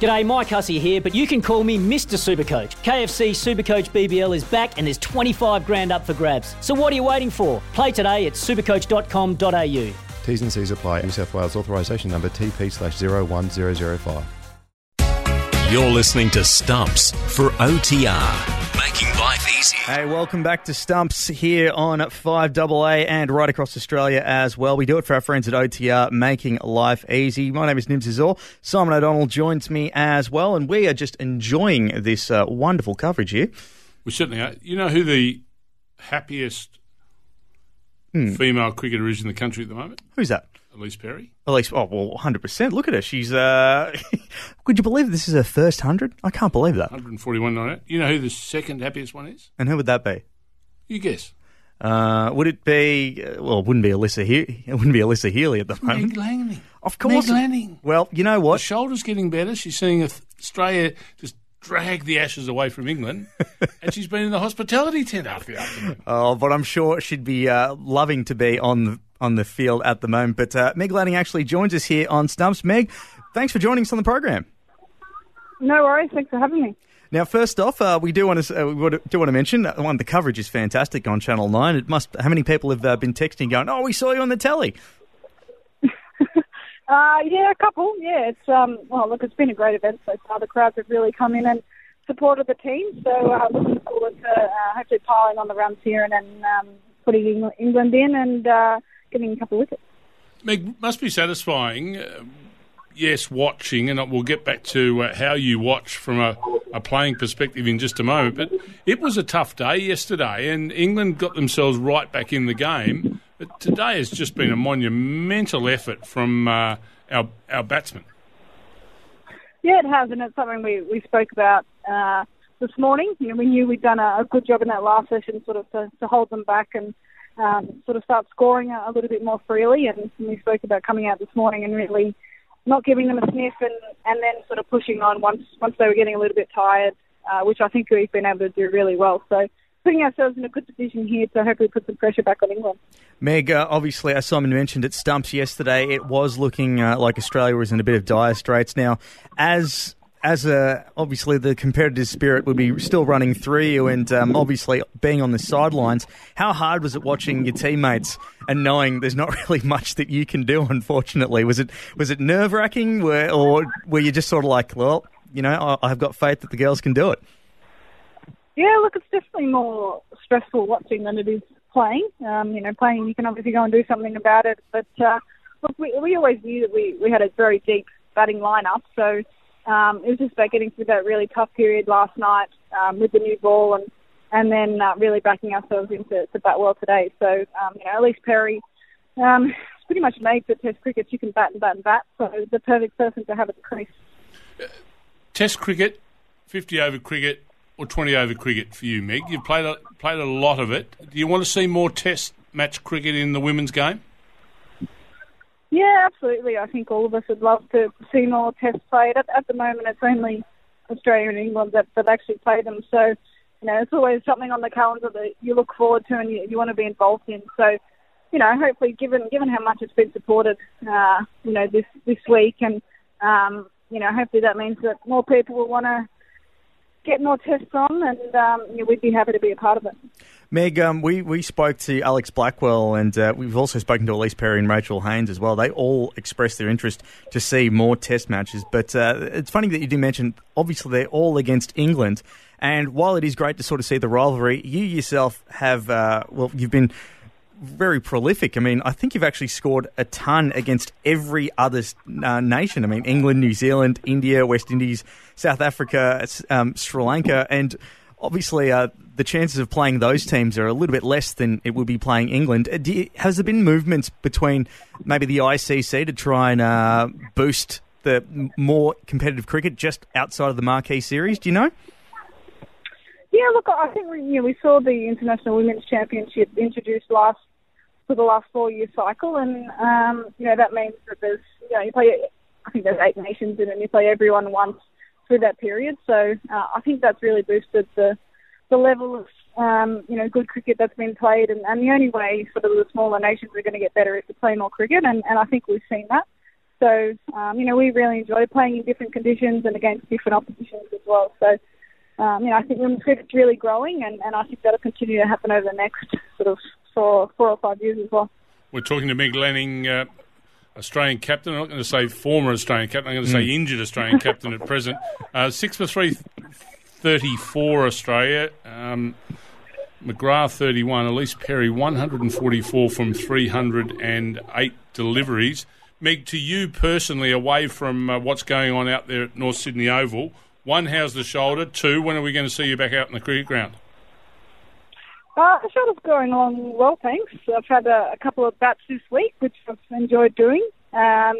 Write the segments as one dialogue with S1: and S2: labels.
S1: G'day, Mike Hussey here, but you can call me Mr. Supercoach. KFC Supercoach BBL is back and there's 25 grand up for grabs. So what are you waiting for? Play today at supercoach.com.au.
S2: T's and C's apply. New South Wales authorisation number TP slash 01005.
S3: You're listening to Stumps for OTR, making life easy.
S4: Hey, welcome back to Stumps here on 5AA and right across Australia as well. We do it for our friends at OTR, making life easy. My name is Nims Azor. Simon O'Donnell joins me as well, and we are just enjoying this uh, wonderful coverage here.
S5: We certainly are. You know who the happiest female cricketer is in the country at the moment?
S4: Who's that?
S5: Ellyse Perry.
S4: Ellyse, oh, well, 100%. Look at her. She's, uh, could you believe this is her first 100? I can't believe that.
S5: 141 not out. You know who the second happiest one is?
S4: And who would that be?
S5: You guess.
S4: Uh, would it be, uh, well, it wouldn't be Alyssa He- It wouldn't be Alyssa Healy at the moment.
S5: Meg Lanning.
S4: Of course.
S5: Meg Lanning.
S4: Well, you know what?
S5: Her shoulder's getting better. She's seeing Australia just drag the ashes away from England. and she's been in the hospitality tent after the afternoon.
S4: Oh, but I'm sure she'd be uh, loving to be on the, on the field at the moment. But uh, Meg Lanning actually joins us here on Stumps. Meg, thanks for joining us on the program.
S6: No worries. Thanks for having me.
S4: Now, first off, uh, we do want to uh, we do want to mention uh, one. The coverage is fantastic on Channel Nine. It must. How many people have uh, been texting, going, "Oh, we saw you on the telly."
S6: Uh, yeah, a couple. Yeah, it's um. Well, look, it's been a great event so far. The crowds have really come in and supported the team. So uh, looking forward to uh, hopefully piling on the runs here and then um, putting England in and uh, getting a couple of wickets.
S5: Meg, must be satisfying. Uh, yes, watching, and we'll get back to uh, how you watch from a, a playing perspective in just a moment. But it was a tough day yesterday, and England got themselves right back in the game. But today has just been a monumental effort from uh, our our batsmen.
S6: Yeah, it has, and it's something we, we spoke about uh, this morning. You know, we knew we'd done a, a good job in that last session, sort of to, to hold them back and um, sort of start scoring a, a little bit more freely. And we spoke about coming out this morning and really not giving them a sniff, and, and then sort of pushing on once once they were getting a little bit tired, uh, which I think we've been able to do really well. So putting ourselves in a good position here to hopefully put some pressure back on England.
S4: Meg, uh, obviously, as Simon mentioned at Stumps yesterday, it was looking uh, like Australia was in a bit of dire straits. Now, as as a, obviously the competitive spirit would be still running through you, and um, obviously being on the sidelines, how hard was it watching your teammates and knowing there's not really much that you can do? Unfortunately, was it was it nerve wracking, or were you just sort of like, well, you know, I, I've got faith that the girls can do it?
S6: Yeah, look, it's definitely more stressful watching than it is playing. Um, you know, playing you can obviously go and do something about it, but uh, look, we, we always knew that we, we had a very deep batting lineup, so um, it was just about getting through that really tough period last night um, with the new ball and and then uh, really backing ourselves into to bat well today. So um, you know, Ellyse Perry um, is pretty much made for Test cricket. She can bat and bat and bat, so the perfect person to have at the crease.
S5: Test cricket, fifty over cricket, or twenty over cricket for you, Meg? You've played a, played a lot of it. Do you want to see more Test match cricket in the women's game?
S6: Yeah, absolutely. I think all of us would love to see more tests played. At, at the moment, it's only Australia and England that, that actually play them. So, you know, it's always something on the calendar that you look forward to and you, you want to be involved in. So, you know, hopefully, given given how much it's been supported, uh, you know, this this week, and um, you know, hopefully that means that more people will want to get more tests on, and um, know, we'd be happy to be a part of it.
S4: Meg, um, we, we spoke to Alex Blackwell and uh, we've also spoken to Ellyse Perry and Rachel Haynes as well. They all expressed their interest to see more test matches. But uh, it's funny that you did mention, obviously, they're all against England. And while it is great to sort of see the rivalry, you yourself have, uh, well, you've been very prolific. I mean, I think you've actually scored a ton against every other uh, nation. I mean, England, New Zealand, India, West Indies, South Africa, um, Sri Lanka, and obviously uh, the chances of playing those teams are a little bit less than it would be playing England. Uh, you, has there been movements between maybe the ICC to try and uh, boost the more competitive cricket just outside of the marquee series? Do you know?
S6: Yeah, look, I think we, you know, we saw the International Women's Championship introduced last for the last four-year cycle, and um, you know that means that there's you know you play. I think there's eight nations in it, and you play everyone once through that period. So uh, I think that's really boosted the the level of um, you know good cricket that's been played, and, and the only way of the smaller nations are going to get better is to play more cricket, and, and I think we've seen that. So um, you know we really enjoy playing in different conditions and against different oppositions as well. So um, you know, I think women's cricket's really growing, and, and I think that'll continue to happen over the next sort of four, four or five years as well.
S5: We're talking to Meg Lanning, uh, Australian captain. I'm not going to say former Australian captain. I'm going to say injured Australian captain at present. Uh, six for three, 34 Australia. Um, McGrath 31, Ellyse Perry 144 from 308 deliveries. Meg, to you personally, away from uh, what's going on out there at North Sydney Oval, one, how's the shoulder? Two, when are we going to see you back out in the cricket ground?
S6: Uh, the shoulder's going along well, thanks. I've had a, a couple of bats this week, which I've enjoyed doing. Um,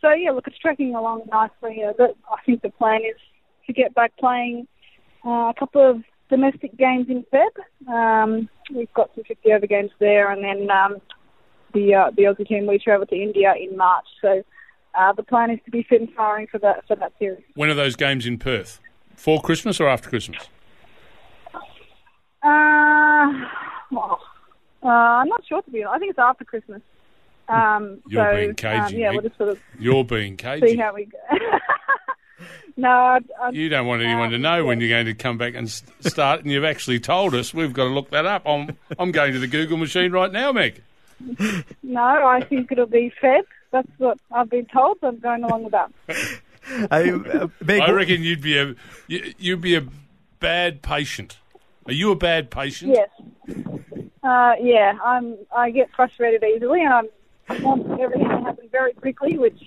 S6: so yeah, look, it's tracking along nicely. Uh, but I think the plan is to get back playing uh, a couple of domestic games in Feb. Um, we've got some 50 over games there, and then um, the uh, the Aussie team we travel to India in March. So uh, the plan is to be fit and firing for that for that series.
S5: When are those games in Perth? For Christmas or after Christmas?
S6: Uh, well, uh, I'm not sure to be honest. I think it's after Christmas. Um,
S5: You're
S6: so,
S5: being cagey,
S6: Um, yeah, we'll just sort of
S5: You're being cagey.
S6: see how we go. no, I, I,
S5: You don't want anyone to
S6: um,
S5: know when you're going to come back and start, and you've actually told us. We've got to look that up. I'm, I'm going to the Google machine right now, Meg.
S6: No, I think it'll be Feb. That's what I've been told. So I'm going along with that.
S4: Hey, uh, Meg,
S5: I reckon you'd be a you, you'd be a bad patient. Are you a bad patient?
S6: Yes. Uh, yeah, I'm. I get frustrated easily, and I'm, I want everything to happen very quickly. Which,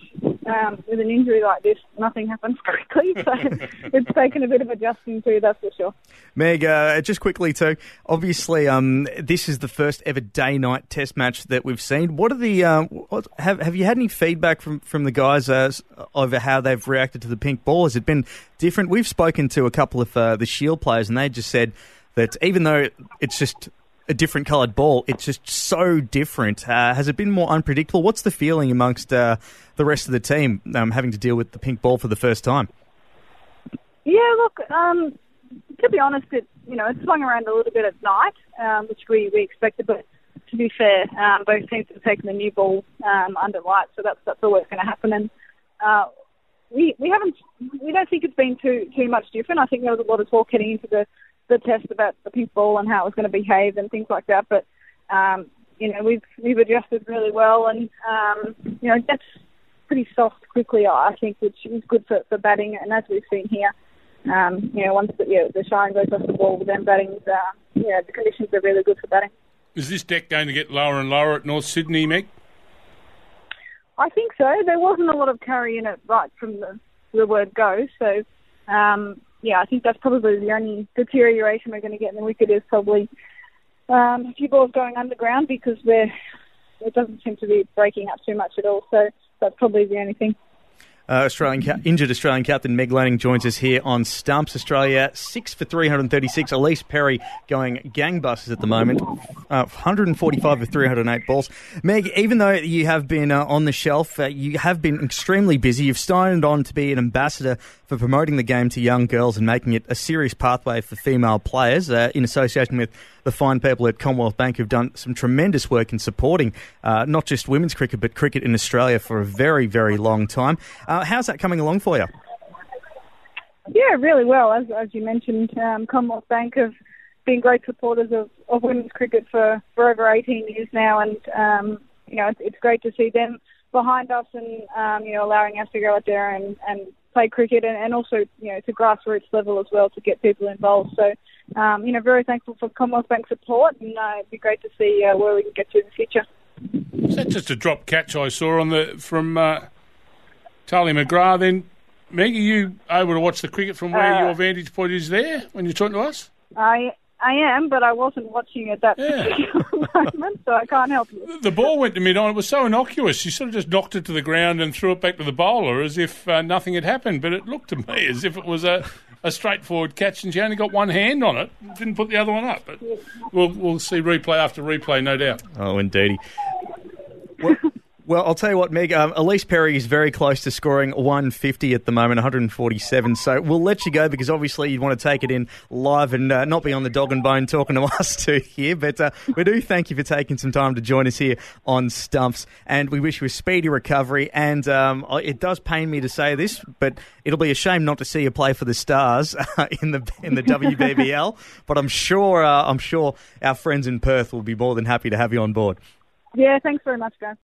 S6: um, with an injury like this, nothing happens quickly. So it's taken a bit of adjusting to. That's for sure.
S4: Meg, uh, just quickly too. Obviously, um, this is the first ever day-night Test match that we've seen. What are the uh, what, have have you had any feedback from from the guys uh, over how they've reacted to the pink ball? Has it been different? We've spoken to a couple of uh, the Shield players, and they just said that even though it's just a different coloured ball, it's just so different. Uh, has it been more unpredictable? What's the feeling amongst uh, the rest of the team um, having to deal with the pink ball for the first time?
S6: Yeah, look, um, to be honest, it you know it swung around a little bit at night, um, which we, we expected. But to be fair, um, both teams have taken the new ball um, under light, so that's that's always going to happen. And uh, we we haven't we don't think it's been too too much different. I think there was a lot of talk heading into the the test about the pink ball and how it was going to behave and things like that. But um, you know we've we've adjusted really well, and um, you know that's pretty soft quickly. I think, which is good for, for batting. And as we've seen here, um, you know, once the, yeah, the shine goes off the ball, then batting's, uh, you know, the conditions are really good for batting.
S5: Is this deck going to get lower and lower at North Sydney, Meg?
S6: I think so. There wasn't a lot of carry in it right from the, the word go. So, um, yeah, I think that's probably the only deterioration we're going to get in the wicket is probably um, a few balls going underground because we're, it doesn't seem to be breaking up too much at all. So that's probably the only thing.
S4: Uh, Australian injured Australian captain Meg Lanning joins us here on Stumps Australia. Six for 336. Ellyse Perry going gangbusters at the moment. Uh, 145 of 308 balls. Meg, even though you have been uh, on the shelf, uh, you have been extremely busy. You've signed on to be an ambassador for promoting the game to young girls and making it a serious pathway for female players uh, in association with the fine people at Commonwealth Bank who've done some tremendous work in supporting uh, not just women's cricket but cricket in Australia for a very, very long time. Uh, how's that coming along for you?
S6: Yeah, really well. As as you mentioned, um, Commonwealth Bank have been great supporters of, of women's cricket for, for over 18 years now, and um, you know it's, it's great to see them behind us and um, you know allowing us to go out there and, and play cricket and, and also you know to grassroots level as well to get people involved. So um, you know very thankful for Commonwealth Bank support, and uh, it'd be great to see uh, where we can get to in the future.
S5: Is that just a drop catch I saw on the from uh, Tahlia McGrath? Then, Meg, are you able to watch the cricket from where
S6: Uh,
S5: your vantage point is there when you're talking to us?
S6: I I am, but I wasn't watching at that
S5: Yeah.
S6: particular moment, so I can't help you.
S5: The ball went to mid on. It was so innocuous. She sort of just knocked it to the ground and threw it back to the bowler as if uh, nothing had happened. But it looked to me as if it was a, a straightforward catch, and she only got one hand on it. Didn't put the other one up. But we'll we'll see replay after replay, no doubt.
S4: Oh, indeedy. Well, I'll tell you what, Meg. Um, Ellyse Perry is very close to scoring 150 at the moment, 147. So we'll let you go because obviously you'd want to take it in live and uh, not be on the dog and bone talking to us two here. But uh, we do thank you for taking some time to join us here on Stumps, and we wish you a speedy recovery. And um, it does pain me to say this, but it'll be a shame not to see you play for the Stars uh, in the in the WBBL. but I'm sure uh, I'm sure our friends in Perth will be more than happy to have you on board.
S6: Yeah, thanks very much, guys.